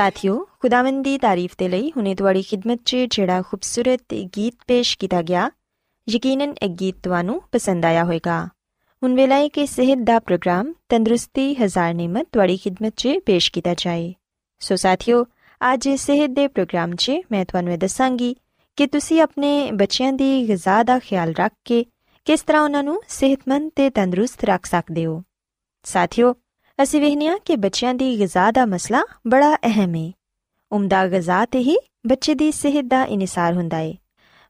ਸਾਥਿਓ ਖੁਦਾਵੰਦ ਦੀ ਤਾਰੀਫ ਦੇ ਲਈ ਹੁਣੇ ਤੁਹਾਡੀ ਖidmat 'ਚ ਜਿਹੜਾ ਖੂਬਸੂਰਤ ਗੀਤ ਪੇਸ਼ ਕੀਤਾ ਗਿਆ ਯਕੀਨਨ ਇਹ ਗੀਤ ਤੁਹਾਨੂੰ ਪਸੰਦ ਆਇਆ ਹੋਵੇਗਾ ਹੁਣ ਵੇਲਾ ਹੈ ਕਿ ਸਿਹਤ ਦਾ ਪ੍ਰੋਗਰਾਮ ਤੰਦਰੁਸਤੀ ਹਜ਼ਾਰ ਨਿਮਤ ਤੁਹਾਡੀ ਖidmat 'ਚ ਪੇਸ਼ ਕੀਤਾ ਜਾਏ ਸੋ ਸਾਥਿਓ ਅੱਜ ਸਿਹਤ ਦੇ ਪ੍ਰੋਗਰਾਮ 'ਚ ਮੈਂ ਤੁਹਾਨੂੰ ਇਹ ਦੱਸਾਂਗੀ ਕਿ ਤੁਸੀਂ ਆਪਣੇ ਬੱਚਿਆਂ ਦੀ ਗਿਜ਼ਾ ਦਾ ਖਿਆਲ ਰੱਖ ਕੇ ਕਿਸ ਤਰ੍ਹਾਂ ਉਹਨਾਂ ਨੂੰ ਸਿਹਤਮੰਦ ਤੇ ਤੰਦਰੁਸਤ ਰੱਖ ਸਕਦੇ ਹੋ ਸਾਥਿਓ ਅਸੀਂ ਵੇਖਦੇ ਹਾਂ ਕਿ ਬੱਚਿਆਂ ਦੀ ਗਿਜ਼ਾ ਦਾ ਮਸਲਾ ਬੜਾ ਅਹਿਮ ਹੈ ਉਮਦਾ ਗਿਜ਼ਾ ਤੇ ਹੀ ਬੱਚੇ ਦੀ ਸਿਹਤ ਦਾ ਇਨਸਾਰ ਹੁੰਦਾ ਹੈ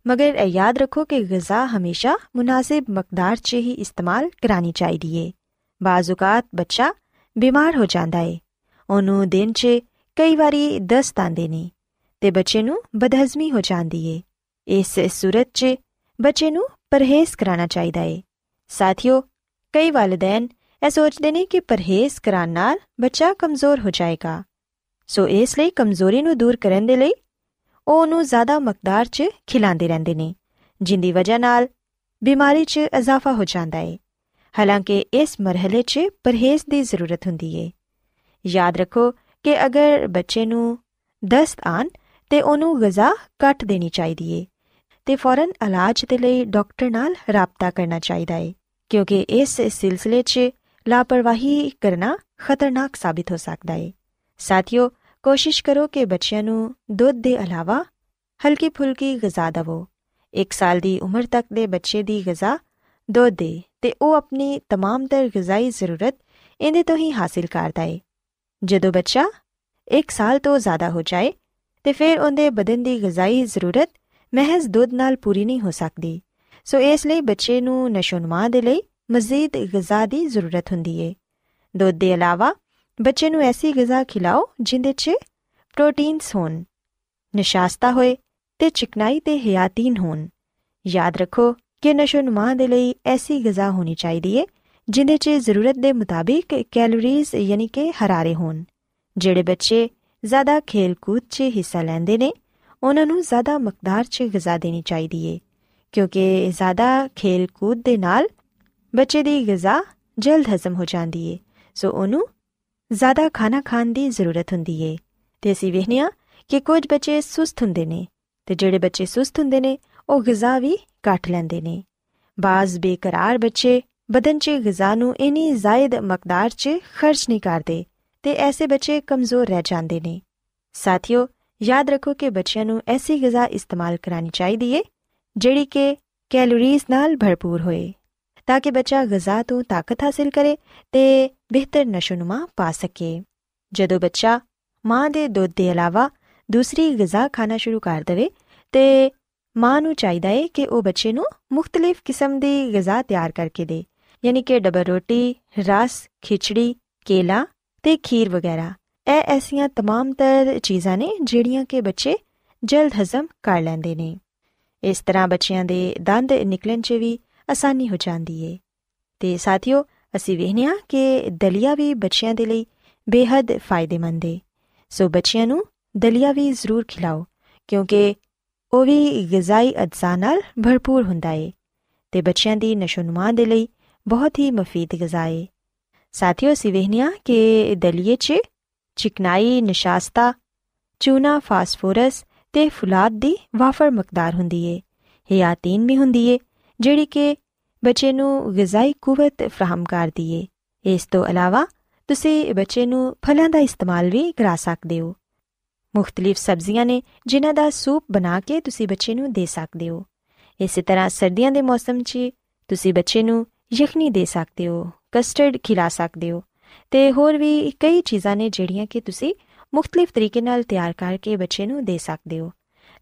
ਮਗਰ ਇਹ ਯਾਦ ਰੱਖੋ ਕਿ ਗਿਜ਼ਾ ਹਮੇਸ਼ਾ ਮੁਨਾਸਿਬ ਮਕਦਾਰ 'ਚ ਹੀ ਇਸਤੇਮਾਲ ਕਰਾਣੀ ਚਾਹੀਦੀ ਹੈ ਬਾਜ਼ ਔਕਾਤ ਬੱਚਾ ਬਿਮਾਰ ਹੋ ਜਾਂਦਾ ਹੈ ਉਹਨੂੰ ਦਿਨ 'ਚ ਕਈ ਵਾਰੀ ਦਸਤ ਆਉਂਦੇ ਨੇ ਤੇ ਬੱਚੇ ਨੂੰ ਬਦਹਜ਼ਮੀ ਹੋ ਜਾਂਦੀ ਏ। ਇਸ ਸੂਰਤ 'ਚ ਬੱਚੇ ਨੂੰ ਪਰਹੇਜ਼ ਕਰਾਉਣਾ ਚਾਹੀਦਾ ਏ। ਸਾਥੀਓ, ਕਈ ਵਾਲਿਦੈਨ ਇਹ ਸੋਚਦੇ ਨੇ ਕਿ ਪਰਹੇਜ਼ ਕਰਾਉਣ ਨਾਲ ਬੱਚਾ ਕਮਜ਼ੋਰ ਹੋ ਜਾਏਗਾ। ਸੋ ਇਸ ਲਈ ਕਮਜ਼ੋਰੀ ਨੂੰ ਦੂਰ ਕਰਨ ਦੇ ਲਈ ਉਹ ਉਹਨੂੰ ਜ਼ਿਆਦਾ ਮਕਦਾਰ 'ਚ ਖਿਲਾਉਂਦੇ ਰਹਿੰਦੇ ਨੇ, ਜਿੰਦੀ ਵਜ੍ਹਾ ਨਾਲ ਬਿਮਾਰੀ 'ਚ ਇਜ਼ਾਫਾ ਹੋ ਜਾਂਦਾ ਹੈ ਹਾਲਾਂਕਿ ਇਸ ਮਰਹਲੇ 'ਚ ਪਰਹੇਜ਼ ਦੀ ਜ਼ਰੂਰਤ ਹੁੰਦੀ ਹੈ ਯਾਦ ਰੱਖੋ ਕਿ ਅਗਰ ਬੱਚੇ ਨੂੰ ਦਸਤ ਆਨ ਤੇ ਉਹਨੂੰ ਗਜ਼ਾ ਕੱਟ ਦੇਣੀ ਚਾਹੀਦੀ ਏ, ਤੇ ਫੌਰਨ ਇਲਾਜ ਦੇ ਲਈ ਡਾਕਟਰ ਨਾਲ ਰਾਬਤਾ ਕਰਨਾ ਚਾਹੀਦਾ ਏ, ਕਿਉਂਕਿ ਇਸ ਸਿਲਸਿਲੇ 'ਚ ਲਾਪਰਵਾਹੀ ਕਰਨਾ ਖਤਰਨਾਕ ਸਾਬਿਤ ਹੋ ਸਕਦਾ ਹੈ ਸਾਥੀਓ ਕੋਸ਼ਿਸ਼ ਕਰੋ ਕਿ ਬੱਚਿਆਂ ਨੂੰ ਦੁੱਧ ਦੇ ਇਲਾਵਾ ਹਲਕੀ ਫੁਲਕੀ ਗਜ਼ਾ ਦਿਵੋ 1 ਸਾਲ ਦੀ ਉਮਰ ਤੱਕ ਦੇ ਬੱਚੇ ਦੀ ਗਜ਼ਾ ਦੁੱਧ ਦੇ ਤੇ ਉਹ ਆਪਣੀ तमाम ਤਰ ਗਜ਼ਾਈ ਜ਼ਰੂਰਤ ਇਹਦੇ ਤੋਂ ਹੀ ਹਾਸਿਲ ਕਰਦਾ ਹੈ ਜਦੋਂ ਬੱਚਾ 1 ਸਾਲ ਤੋਂ ਜ਼ਿਆਦਾ ਹੋ ਜਾਏ ਤੇ ਫਿਰ ਉਹਦੇ ਬਦਨ ਦੀ ਗਜ਼ਾਈ ਜ਼ਰੂਰਤ ਮਹਿਜ਼ ਦੁੱਧ ਨਾਲ ਪੂਰੀ ਨਹੀਂ ਹੋ ਸਕਦੀ ਸੋ ਇਸ ਲਈ ਬੱਚੇ ਨੂੰ ਨਸ਼ੋਨਮਾ ਦੇ ਲਈ ਮਜ਼ੀਦ ਗਜ਼ਾ ਦੀ ਜ਼ਰੂਰਤ ਹੁੰਦੀ ਹੈ ਦੁੱਧ ਦੇ ਇਲਾਵਾ ਬੱਚੇ ਨੂੰ ਐਸੀ ਗਜ਼ਾ ਖਿਲਾਓ ਜਿੰਦੇ 'ਚ ਪ੍ਰੋਟੀਨਸ ਹੋਣ, ਨਿਸ਼ਾਸਤਾ ਹੋਏ ਤੇ ਚਿਕਨਾਈ ਤੇ ਹਯਾਤੀਨ ਹੋਣ। ਯਾਦ ਰੱਖੋ ਕਿ ਨਸ਼ੋਨਮਾ ਦੇ ਲਈ ਐਸੀ ਗਜ਼ਾ ਹੋਣੀ ਚਾਹੀਦੀ ਹੈ ਜਿੰਦੇ 'ਚ ਜ਼ਰੂਰਤ ਦੇ ਮੁਤਾਬਿਕ ਕੈਲੋਰੀਜ਼ ਯਾਨੀ ਕਿ ਹਰਾਰੇ ਹੋਣ। ਜਿਹੜੇ ਬੱਚੇ ਜ਼ਿਆਦਾ ਖੇਲ-ਕੂਦ 'ਚ ਹਿੱਸਾ ਲੈਂਦੇ ਨੇ, ਉਹਨਾਂ ਨੂੰ ਜ਼ਿਆਦਾ ਮਕਦਾਰ 'ਚ ਗਜ਼ਾ ਦੇਣੀ ਚਾਹੀਦੀ ਹੈ ਕਿਉਂਕਿ ਜ਼ਿਆਦਾ ਖੇਲ-ਕੂਦ ਦੇ ਨਾਲ ਬੱਚੇ ਦੀ ਗਜ਼ਾ ਜਲਦ ਹਜ਼ਮ ਹੋ ਜਾਂਦੀ ਹੈ ਸੋ ਉਹਨੂੰ ਜ਼ਿਆਦਾ ਖਾਣਾ ਖਾਣ ਦੀ ਜ਼ਰੂਰਤ ਹੁੰਦੀ ਹੈ ਤੇ ਅਸੀਂ ਵੇਖਿਆ ਕਿ ਕੁਝ ਬੱਚੇ ਸੁਸਤ ਹੁੰਦੇ ਨੇ ਤੇ ਜਿਹੜੇ ਬੱਚੇ ਸੁਸਤ ਹੁੰਦੇ ਨੇ ਉਹ ਗਜ਼ਾ ਵੀ ਘੱਟ ਲੈਂਦੇ ਨੇ ਬਾਜ਼ ਬੇਕਰਾਰ ਬੱਚੇ ਬਦਨ 'ਚ ਗਜ਼ਾ ਨੂੰ ਇਨੀ ਜ਼ਾਇਦ ਮਕਦਾਰ 'ਚ ਖਰਚ ਨਹੀਂ ਕਰਦੇ ਤੇ ਐਸੇ ਬੱਚੇ ਕਮਜ਼ੋਰ ਰਹਿ ਜਾਂਦੇ ਨੇ ਸਾਥੀਓ ਯਾਦ ਰੱਖੋ ਕਿ ਬੱਚਿਆਂ ਨੂੰ ਐਸੀ ਗਜ਼ਾ ਇਸਤੇਮਾਲ ਕਰਾਣੀ ਚਾਹੀਦੀ ਏ ਜਿਹੜੀ ਕਿ ਕੈਲੋਰੀਜ਼ ਨਾਲ ਭਰਪੂਰ ਹੋਏ ਤਾਂ ਕਿ ਬੱਚਾ ਗਜ਼ਾ ਤੋਂ ਤਾਕਤ ਹਾਸਲ ਕਰੇ ਤੇ ਬਿਹਤਰ ਨਸ਼ੋਨੁਮਾ ਪਾ ਸਕੇ ਜਦੋਂ ਬੱਚਾ ਮਾਂ ਦੇ ਦੁੱਧ ਦੇ ਇਲਾਵਾ ਦੂਸਰੀ ਗਜ਼ਾ ਖਾਣਾ ਸ਼ੁਰੂ ਕਰ ਦੇਵੇ ਤੇ ਮਾਂ ਨੂੰ ਚਾਹੀਦਾ ਹੈ ਕਿ ਉਹ ਬੱਚੇ ਨੂੰ ਮੁxtਲਿਫ ਕਿਸਮ ਦੀ ਗਜ਼ਾ ਤਿਆਰ ਕਰਕੇ ਦੇ ਯਾਨੀ ਕਿ ਡਬਲ ਰੋਟੀ ਰਸ ਖਿਚੜੀ ਕੇਲਾ ਤੇ ਖੀਰ ਵਗੈਰਾ ਇਹ ਐਸੀਆਂ तमाम ਤਰ ਚੀਜ਼ਾਂ ਨੇ ਜਿਹੜੀਆਂ ਕਿ ਬੱਚੇ ਜਲਦ ਹਜ਼ਮ ਕਰ ਲੈਂਦੇ ਨੇ ਇਸ ਤਰ੍ਹਾਂ ਬੱਚਿਆਂ ਦੇ ਦੰਦ ਨਿਕਲਣ 'ਚ ਵੀ ਆਸਾਨੀ ਹੋ ਜਾਂਦੀ ਏ। ਤੇ ਸਾਥੀਓ, ਅਸੀਂ ਵੇਖਿਆ ਕਿ ਦਲੀਆ ਵੀ ਬੱਚਿਆਂ ਦੇ ਲਈ ਬੇहद ਫਾਇਦੇਮੰਦ ਏ। ਸੋ ਬੱਚਿਆਂ ਨੂੰ ਦਲੀਆ ਵੀ ਜ਼ਰੂਰ ਖਿਲਾਓ, ਕਿਉਂਕਿ ਉਹ ਵੀ ਗਿਜ਼ਾਈ ਅਜਜ਼ਾ ਨਾਲ ਭਰਪੂਰ ਹੁੰਦਾ ਏ ਤੇ ਬੱਚਿਆਂ ਦੀ ਨਸ਼ੋਨੁਮਾ ਦੇ ਲਈ ਬਹੁਤ ਹੀ ਮਫੀਦ ਗਿਜ਼ਾ ਏ। ਸਾਥੀਓ ਸਿਵਹਨੀਆ ਕਿ ਦਲੀਏ 'ਚ ਚਿਕਨਾਈ, ਨਿਸ਼ਾਸਤਾ, ਚੂਨਾ, ਫਾਸਫੋਰਸ ਤੇ ਫੁਲਾਦ ਦੀ ਵਾਫਰ ਮਕਦਾਰ ਹੁੰਦੀ ਏ। ਹਿਆਤੀਨ ਵੀ ਹੁੰਦੀ ਏ ਜਿਹੜੀ ਕਿ ਬੱਚੇ ਨੂੰ ਗਿਜ਼ਾਈ ਕੂਵਤ ਫਰਾਹਮ ਕਰਦੀ ਏ ਇਸ ਤੋਂ ਇਲਾਵਾ ਤੁਸੀਂ ਬੱਚੇ ਨੂੰ ਫਲਾਂ ਦਾ ਇਸਤੇਮਾਲ ਵੀ ਕਰਾ ਸਕਦੇ ਹੋ। ਮੁxtਲਿਫ ਸਬਜ਼ੀਆਂ ਨੇ ਜਿਨ੍ਹਾਂ ਦਾ ਸੂਪ ਬਣਾ ਕੇ ਤੁਸੀਂ ਬੱਚੇ ਨੂੰ ਦੇ ਸਕਦੇ ਹੋ। ਇਸੇ ਤਰ੍ਹਾਂ ਸਰਦੀਆਂ ਦੇ ਮੌਸਮ 'ਚ ਤੁਸੀਂ ਬੱਚੇ ਨੂੰ ਯਖਨੀ ਦੇ ਸਕਦੇ ਹੋ, ਕਸਟਰਡ ਖਿਲਾ ਸਕਦੇ ਹੋ ਤੇ ਹੋਰ ਵੀ ਕਈ ਚੀਜ਼ਾਂ ਨੇ ਜਿਹੜੀਆਂ ਕਿ ਤੁਸੀਂ ਮੁxtਲਿਫ ਤਰੀਕੇ ਨਾਲ ਤਿਆਰ ਕਰਕੇ ਬੱਚੇ ਨੂੰ ਦੇ ਸਕਦੇ ਹੋ।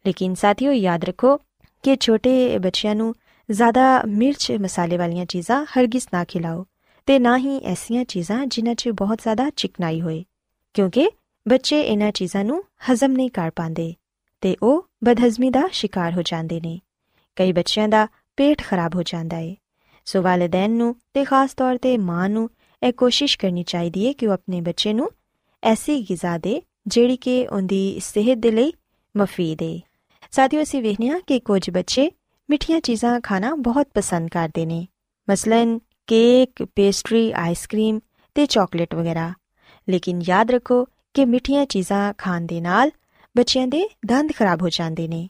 ਲੇਕਿਨ ਸਾਥੀਓ ਯਾਦ ਰੱਖੋ ਕਿ ਛੋਟੇ ਬੱਚਿਆਂ ਨੂੰ ਜ਼ਿਆਦਾ ਮਿਰਚ ਮਸਾਲੇ ਵਾਲੀਆਂ ਚੀਜ਼ਾਂ ਹਰਗਿਜ਼ ਨਾ ਖਿਲਾਓ ਤੇ ਨਾ ਹੀ ਐਸੀਆਂ ਚੀਜ਼ਾਂ ਜਿਨ੍ਹਾਂ 'ਚ ਬਹੁਤ ਜ਼ਿਆਦਾ ਚਿਕਨਾਈ ਹੋਏ, ਕਿਉਂਕਿ ਬੱਚੇ ਇਹਨਾਂ ਚੀਜ਼ਾਂ ਨੂੰ ਹਜ਼ਮ ਨਹੀਂ ਕਰ ਪਾਉਂਦੇ ਤੇ ਉਹ ਬਦਹਜ਼ਮੀ ਦਾ ਸ਼ਿਕਾਰ ਹੋ ਜਾਂਦੇ ਨੇ। ਕਈ ਬੱਚਿਆਂ ਦਾ ਪੇਟ ਖਰਾਬ ਹੋ ਜਾਂਦਾ ਹੈ ਸੋ ਵਾਲਿਦੈਨ ਨੂੰ ਤੇ ਖਾਸ ਤੌਰ ਤੇ ਮਾਂ ਨੂੰ ਇਹ ਕੋਸ਼ਿਸ਼ ਕਰਨੀ ਚਾਹੀਦੀ ਹੈ ਕਿ ਉਹ ਆਪਣੇ ਬੱਚੇ ਨੂੰ ਐਸੀ ਗਿਜ਼ਾ ਦੇ ਜਿਹੜੀ ਕਿ ਉਹਦੀ ਸਿਹਤ ਦੇ ਲਈ ਮਫੀਦ ਹੈ ਸਾਥੀਓ, ਅਸੀਂ ਵੇਖਿਆ ਕਿ ਕੁਝ ਬੱਚੇ ਮਿੱਠੀਆਂ ਚੀਜ਼ਾਂ ਖਾਣਾ ਬਹੁਤ ਪਸੰਦ ਕਰਦੇ ਨੇ। ਮਸਲਨ ਕੇਕ, ਪੇਸਟਰੀ, ਆਈਸਕ੍ਰੀਮ ਤੇ ਚਾਕਲੇਟ ਵਗੈਰਾ। ਲੇਕਿਨ ਯਾਦ ਰੱਖੋ ਕਿ ਮਿੱਠੀਆਂ ਚੀਜ਼ਾਂ ਖਾਣ ਦੇ ਨਾਲ ਬੱਚਿਆਂ ਦੇ ਦੰਦ ਖਰਾਬ ਹੋ ਜਾਂਦੇ ਨੇ।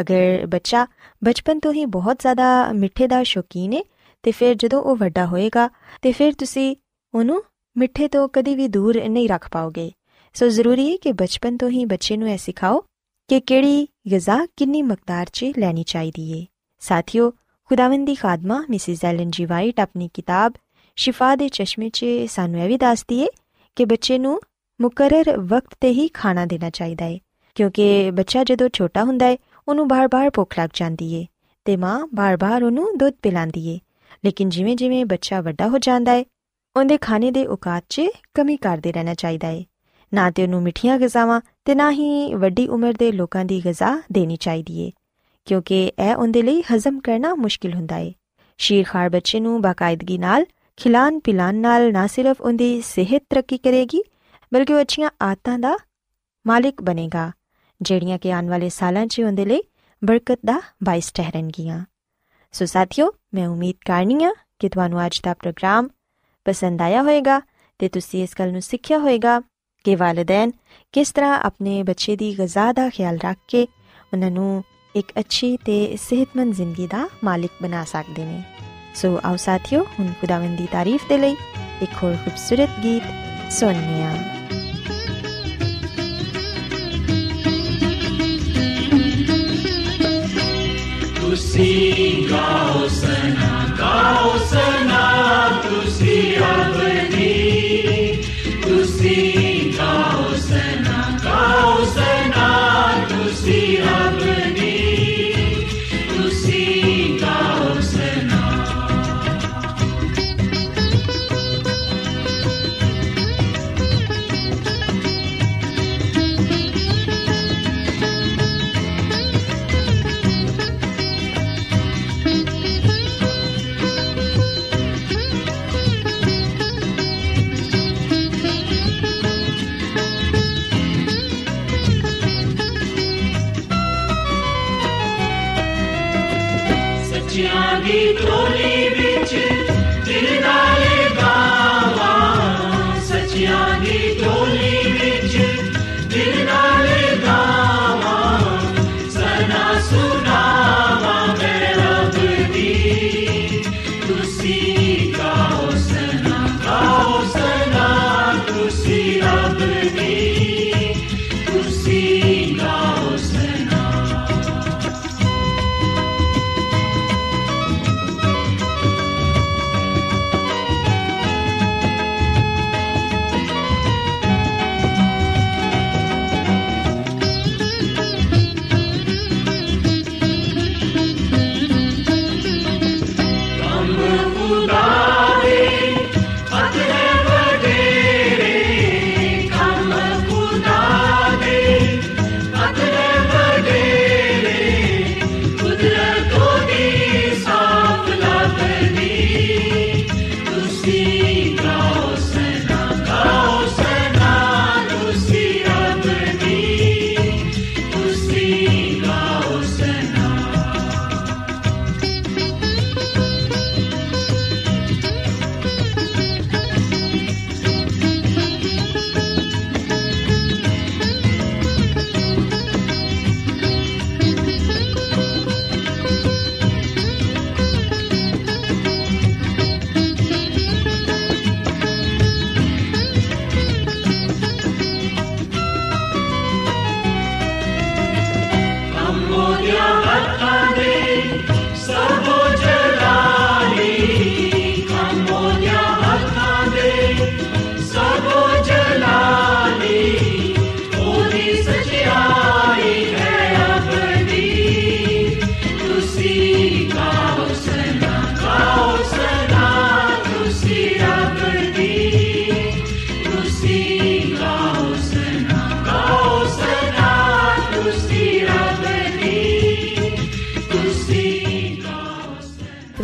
ਅਗਰ ਬੱਚਾ ਬਚਪਨ ਤੋਂ ਹੀ ਬਹੁਤ ਜ਼ਿਆਦਾ ਮਿੱਠੇ ਦਾ ਸ਼ੌਕੀਨ ਹੈ ਤੇ ਫਿਰ ਜਦੋਂ ਉਹ ਵੱਡਾ ਹੋਏਗਾ, ਤੇ ਫਿਰ ਤੁਸੀਂ ਉਹਨੂੰ ਮਿੱਠੇ ਤੋਂ ਕਦੀ ਵੀ ਦੂਰ ਨਹੀਂ ਰੱਖ ਪਾਓਗੇ। ਸੋ ਜ਼ਰੂਰੀ ਹੈ ਕਿ ਬਚਪਨ ਤੋਂ ਹੀ ਬੱਚੇ ਨੂੰ ਇਹ ਸਿਖਾਓ ਕਿ ਕਿਹੜੀ ਗਿਜ਼ਾ ਕਿੰਨੀ ਮਕਦਾਰ 'ਚ ਲੈਣੀ ਚਾਹੀਦੀ ਏ। ਸਾਥੀਓ, ਖੁਦਾਵੰਦ ਦੀ ਖਾਦਮਾ ਮਿਸਿਸ ਐਲਨ ਜੀ ਵਾਈਟ ਆਪਣੀ ਕਿਤਾਬ ਸ਼ਿਫਾ ਦੇ ਚਸ਼ਮੇ 'ਚ ਸਾਨੂੰ ਇਹ ਵੀ ਦੱਸਦੀ ਏ ਕਿ ਬੱਚੇ ਨੂੰ ਮੁਕਰਰ ਵਕਤ ਤੇ ਹੀ ਖਾਣਾ ਦੇਣਾ ਚਾਹੀਦਾ ਏ, ਕਿਉਂਕਿ ਬੱਚਾ ਜਦੋਂ ਛੋਟਾ ਹੁੰਦਾ ਏ, ਉਹਨੂੰ ਬਾਰ-ਬਾਰ ਭੁੱਖ ਲੱਗ ਜਾਂਦੀ ਏ ਤੇ ਮਾਂ ਬਾਰ-ਬਾਰ ਉਹਨੂੰ ਦੁੱਧ ਪਿਲਾਉਂਦੀ ਏ। ਲੇਕਿਨ ਜਿਵੇਂ-ਜਿਵੇਂ ਬੱਚਾ ਵੱਡਾ ਹੋ ਜਾਂਦਾ ਏ, ਉਹਦੇ ਖਾਣੇ ਦੇ ਔਕਾਤ 'ਚ ਕਮੀ ਕਰਦੇ ਰਹਿਣਾ ਚਾਹੀਦਾ ਏ। ਨਾ ਤੇ ਉਹਨੂੰ ਮਿੱਠੀਆਂ ਗਜ਼ਾਵਾਂ ਤੇ ਨਾ ਹੀ ਵੱਡੀ ਉਮਰ ਦੇ ਲੋਕਾਂ ਦੀ ਗਜ਼ਾ ਦੇਣੀ ਚਾਹੀਦੀ ਏ, ਕਿਉਂਕਿ ਇਹ ਉਹਦੇ ਲਈ ਹਜ਼ਮ ਕਰਨਾ ਮੁਸ਼ਕਿਲ ਹੁੰਦਾ ਏ। ਸ਼ੀਰਖਾਰ ਬੱਚੇ ਨੂੰ ਬਾਕਾਇਦਗੀ ਨਾਲ, ਖਿਲਾਨ ਪਿਲਾਨ ਨਾਲ ਨਾ ਸਿਰਫ ਉਹਦੀ ਸਿਹਤ ਤਰੱਕੀ ਕਰੇਗੀ, ਬਲਕਿ ਉਹ ਅੱਛੀਆਂ ਆਦਤਾਂ ਦਾ ਮਾਲਿਕ ਬਣੇਗਾ, ਜਿਹੜੀਆਂ ਕਿ ਆਉਣ ਵਾਲੇ ਸਾਲਾਂ 'ਚ ਉਹਦੇ ਲਈ ਬਰਕਤ ਦਾ ਬਾਇਸ ਠਹਿਰਨਗੀਆਂ। ਸੋ ਸਾਥੀਓ, ਮੈਂ ਉਮੀਦ ਕਰਨੀ ਆ ਕਿ ਤੁਹਾਨੂੰ ਅੱਜ ਦਾ ਪ੍ਰੋਗਰਾਮ ਪਸੰਦ ਆਇਆ ਹੋਵੇਗਾ ਤੇ ਤੁਸੀਂ ਇਸ ਗੱਲ ਨੂੰ ਸਿੱਖਿਆ ਹੋਵੇਗਾ ਕਿ ਵਾਲਿਦੈਨ ਕਿਸ ਤਰ੍ਹਾਂ ਆਪਣੇ ਬੱਚੇ ਦੀ ਗਜ਼ਾ ਦਾ ਖਿਆਲ ਰੱਖ ਕੇ ਉਹਨਾਂ ਨੂੰ ਇੱਕ ਅੱਛੀ ਤੇ ਸਿਹਤਮੰਦ ਜ਼ਿੰਦਗੀ ਦਾ ਮਾਲਿਕ ਬਣਾ ਸਕਦੇ ਨੇ। ਸੋ ਆਓ ਸਾਥੀਓ, ਹੁਣ ਖੁਦਾਵੰਦ ਦੀ ਤਾਰੀਫ ਦੇ ਲਈ ਇੱਕ ਹੋਰ ਖੂਬਸੂਰਤ ਗੀਤ ਸੁਣਨੇ ਆ ਤੁਸੀਂ ਗਾਓ ਸਨਾ ਗਾਓ ਸਨਾ, ਤੁਸੀਂ ਆਪਣੀ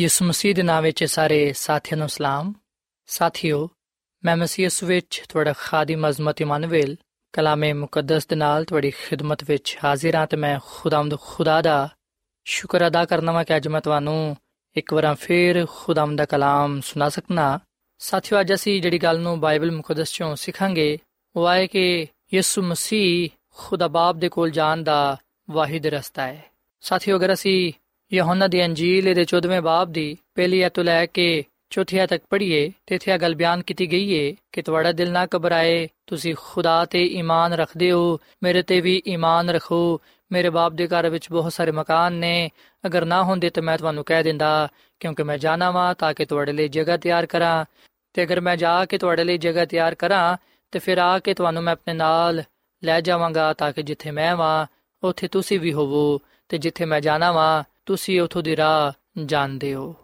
ਯਿਸੂ ਮਸੀਹ ਦੇ ਨਾਮ ਵਿੱਚ ਸਾਰੇ ਸਾਥੀਆਂ ਨੂੰ ਸਲਾਮ। ਸਾਥਿਓ, ਮੈਂ ਮਸੀਹ ਯਿਸੂ ਵਿੱਚ ਤੁਹਾਡਾ ਖਾਦਮ ਅਜ਼ਮਤ ਇਮਾਨੁਅਲ, ਕਲਾਮੇ ਮੁਕੱਦਸ ਦੇ ਨਾਲ ਤੁਹਾਡੀ ਖਿਦਮਤ ਵਿੱਚ ਹਾਜ਼ਰ ਹਾਂ ਤੇ ਮੈਂ ਖੁਦਾਵੰਦ ਖੁਦਾ ਦਾ ਸ਼ੁਕਰ ਅਦਾ ਕਰਨਾ ਵਾ ਕਿ ਅੱਜ ਮੈਂ ਤੁਹਾਨੂੰ ਇੱਕ ਵਾਰ ਫੇਰ ਖੁਦਾਮ ਦਾ ਕਲਾਮ ਸੁਣਾ ਸਕਣਾ ਸਾਥੀਓ, ਅੱਜ ਅਸੀਂ ਜਿਹੜੀ ਗੱਲ ਨੂੰ ਬਾਈਬਲ ਮੁਕੱਦਸ ਚੋਂ ਸਿੱਖਾਂਗੇ, ਉਹ ਹੈ ਕਿ ਯਿਸੂ ਮਸੀਹ ਖੁਦਾ ਬਾਪ ਦੇ ਕੋਲ ਜਾਣ ਦਾ ਵਾਹਿਦ ਰਸਤਾ ਹੈ। ਸਾਥੀਓ, ਅਗਰ ਅਸੀਂ ਯਹੋਨਾ ਦੀ ਅੰਜੀਲ ਦੇ 14ਵੇਂ ਬਾਬ ਦੀ ਪਹਿਲੀ ਐਤੋਂ ਲੈ ਕੇ ਚੌਥੀ ਤੱਕ ਪੜ੍ਹੀਏ ਤੇ ਇੱਥੇ ਗੱਲ ਬਿਆਨ ਕੀਤੀ ਗਈ ਹੈ ਕਿ ਤੁਹਾਡਾ ਦਿਲ ਨਾ ਘਬਰਾਏ, ਤੁਸੀਂ ਖੁਦਾ ਤੇ ਈਮਾਨ ਰੱਖਦੇ ਹੋ, ਮੇਰੇ ਤੇ ਵੀ ਈਮਾਨ ਰੱਖੋ, ਮੇਰੇ ਬਾਪ ਦੇ ਘਰ ਵਿੱਚ ਬਹੁਤ ਸਾਰੇ ਮਕਾਨ ਨੇ, ਅਗਰ ਨਾ ਹੁੰਦੇ ਤਾਂ ਮੈਂ ਤੁਹਾਨੂੰ ਕਹਿ ਦਿੰਦਾ, ਕਿਉਂਕਿ ਮੈਂ ਜਾਣਾ ਵਾਂ ਤਾਂ ਕਿ ਤੁਹਾਡੇ ਲਈ ਜਗ੍ਹਾ ਤਿਆਰ ਕਰਾਂ, ਤੇ ਅਗਰ ਮੈਂ ਜਾ ਕੇ ਤੁਹਾਡੇ ਲਈ ਜਗ੍ਹਾ ਤਿਆਰ ਕਰਾਂ, ਤੇ ਫਿਰ ਆ ਕੇ ਤੁਹਾਨੂੰ ਮੈਂ ਆਪਣੇ ਨਾਲ ਲੈ ਜਾਵਾਂਗਾ ਤਾਂ ਕਿ ਜਿੱਥੇ ਮੈਂ ਵਾਂ, ਉੱਥੇ ਤੁਸੀਂ ਵੀ ਹੋਵੋ, ਤੇ ਜਿੱਥੇ ਮੈਂ ਜਾਣਾ ਵਾਂ ਤੁਸੀਂ ਉਥੋਂ ਦੀ ਰਾਹ ਜਾਣਦੇ ਹੋ।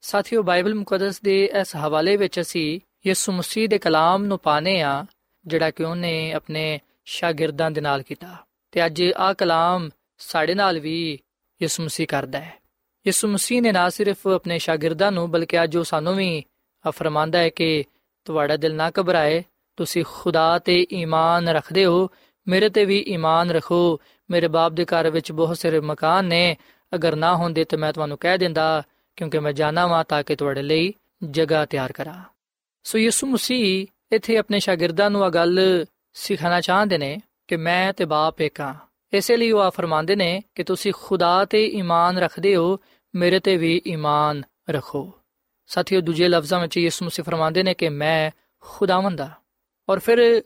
ਸਾਥੀਓ, ਬਾਈਬਲ ਮੁਕੱਦਸ ਦੇ ਇਸ ਹਵਾਲੇ ਵਿੱਚ ਅਸੀਂ ਯਿਸੂ ਮਸੀਹ ਦੇ ਕਲਾਮ ਨੂੰ ਪਾਣੇ ਆ ਜਿਹੜਾ ਕਿ ਉਹਨੇ ਆਪਣੇ ਸ਼ਾਗਿਰਦਾਂ ਦੇ ਨਾਲ ਕੀਤਾ। ਤੇ ਅੱਜ ਆ ਕਲਾਮ ਸਾਡੇ ਨਾਲ ਵੀ ਯਿਸੂ ਮਸੀਹ ਕਰਦਾ ਹੈ। ਯਿਸੂ ਮਸੀਹ ਨੇ ਨਾ ਸਿਰਫ ਆਪਣੇ ਸ਼ਾਗਿਰਦਾਂ ਨੂੰ, ਬਲਕਿ ਅੱਜ ਉਹ ਸਾਨੂੰ ਵੀ ਫਰਮਾਂਦਾ ਹੈ ਕਿ ਤੁਹਾਡਾ ਦਿਲ ਨਾ ਘਬਰਾਏ, ਤੁਸੀਂ ਖੁਦਾ ਤੇ ਈਮਾਨ ਰੱਖਦੇ ਹੋ, ਮੇਰੇ ਤੇ ਵੀ ਈਮਾਨ ਰੱਖੋ, ਮੇਰੇ ਬਾਪ ਦੇ ਘਰ ਵਿੱਚ ਬਹੁਤ ਸਾਰੇ ਮਕਾਨ ਨੇ ਅਗਰ ਨਾ ਹੁੰਦੇ ਤਾਂ ਮੈਂ ਤੁਹਾਨੂੰ ਕਹਿ ਦਿੰਦਾ, ਕਿਉਂਕਿ ਮੈਂ ਜਾਣਾ ਵਾਂ ਤਾਂ ਕਿ ਤੁਹਾਡੇ ਲਈ ਜਗ੍ਹਾ ਤਿਆਰ ਕਰਾਂ। ਸੋ ਯਿਸੂ ਮਸੀਹ ਇੱਥੇ ਆਪਣੇ ਸ਼ਾਗਿਰਦਾਂ ਨੂੰ ਇਹ ਗੱਲ ਸਿਖਾਣਾ ਚਾਹੁੰਦੇ ਨੇ ਕਿ ਮੈਂ ਤੇ ਬਾਪ ਇੱਕ ਹਾਂ। ਇਸੇ ਲਈ ਉਹ ਆ ਫਰਮਾਉਂਦੇ ਨੇ ਕਿ ਤੁਸੀਂ ਖੁਦਾ ਤੇ ਈਮਾਨ ਰੱਖਦੇ ਹੋ, ਮੇਰੇ ਤੇ ਵੀ ਈਮਾਨ ਰੱਖੋ। ਸਾਥੀਓ, ਦੂਜੇ ਲਫ਼ਜ਼ਾਂ ਵਿੱਚ ਯਿਸੂ ਮਸੀਹ ਫਰਮਾਉਂਦੇ ਨੇ ਕਿ ਮੈਂ ਖੁਦਾਵੰਦ ਹਾਂ। ਔਰ ਫਿਰ